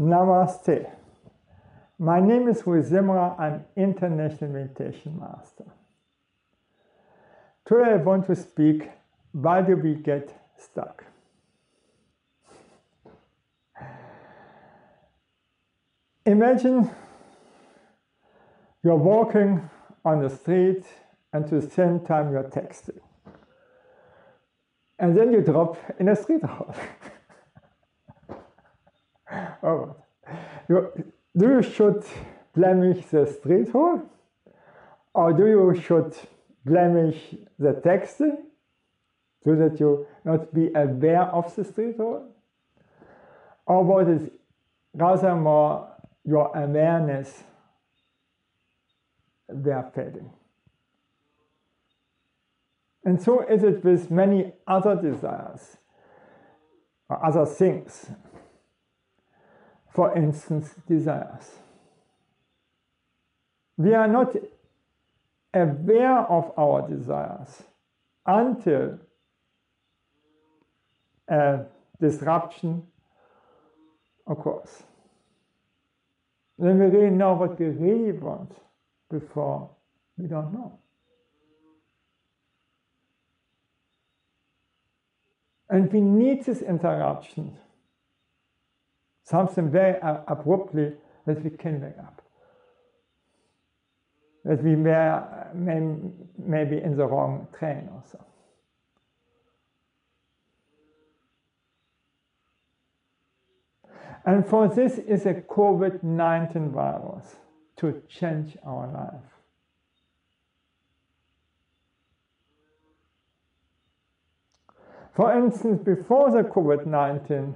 Namaste. My name is Rui Zimra. I'm International Meditation Master. Today I want to speak why do we get stuck? Imagine you're walking on the street and at the same time you're texting. And then you drop in a street oh, you, do you should blemish the street hole? Or do you should blemish the text so that you not be aware of the street hole? Or what is rather more your awareness were fading? And so is it with many other desires or other things. For instance, desires. We are not aware of our desires until a disruption occurs. Then we really know what we really want before we don't know. And we need this interruption, something very abruptly that we can wake up. That we were maybe in the wrong train or so. And for this is a COVID-19 virus to change our life. For instance, before the COVID 19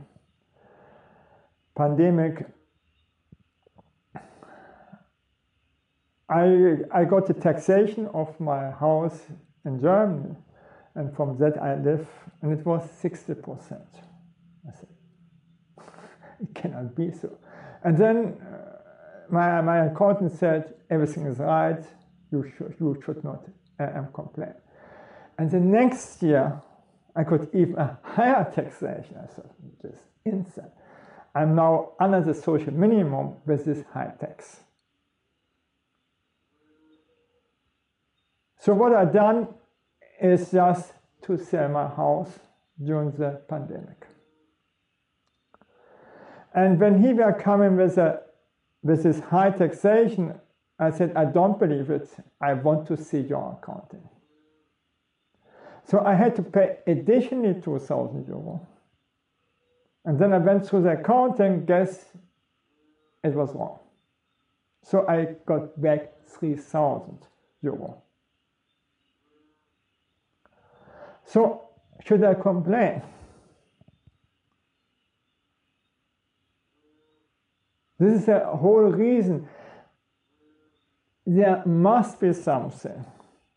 pandemic, I, I got the taxation of my house in Germany, and from that I live, and it was 60%. I said, it cannot be so. And then uh, my, my accountant said, everything is right, you should, you should not uh, complain. And the next year, I could even a higher taxation. I thought, this insane. I'm now under the social minimum with this high tax. So what I've done is just to sell my house during the pandemic. And when he were coming with, a, with this high taxation, I said, I don't believe it. I want to see your accounting. So I had to pay additionally 2,000 euro. And then I went through the account and guess it was wrong. So I got back 3,000 euro. So should I complain? This is the whole reason. There must be something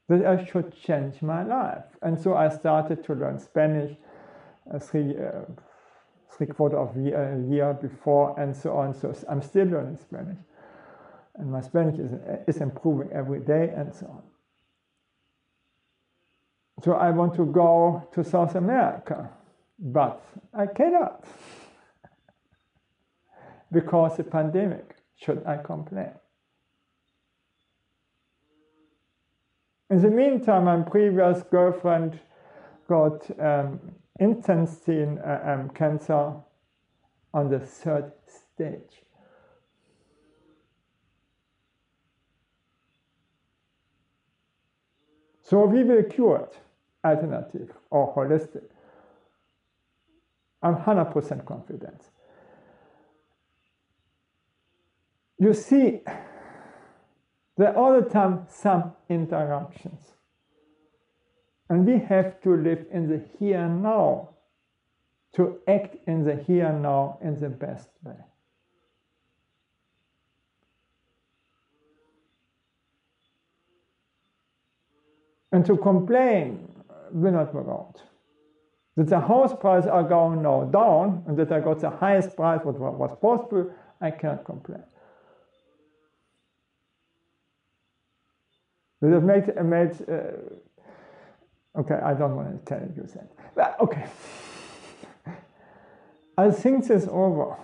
that I should change my life. And so I started to learn Spanish uh, three, uh, three quarter of year, a year before and so on. So I'm still learning Spanish. And my Spanish is, is improving every day and so on. So I want to go to South America, but I cannot because the pandemic. Should I complain? In the meantime, my previous girlfriend got um, intestine uh, um, cancer on the third stage. So we will cure it, alternative or holistic. I'm 100% confident. You see, there are all the time some interruptions. And we have to live in the here and now, to act in the here and now in the best way. And to complain will not work out. That the house prices are going now down and that I got the highest price what was possible, I cannot complain. It made, made uh, okay, I don't want to tell you that. But okay. I think this is over.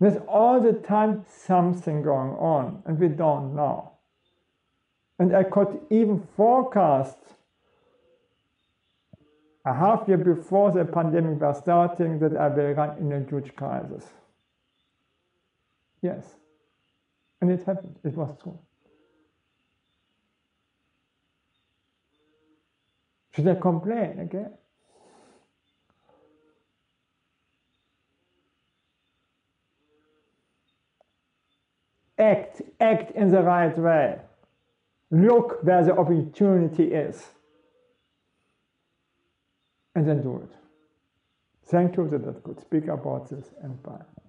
There's all the time something going on, and we don't know. And I could even forecast a half year before the pandemic was starting that I will run in a huge crisis. Yes. And it happened. It was true. Should I complain again? Act, act in the right way. Look where the opportunity is. And then do it. Thank you that I could speak about this and bye.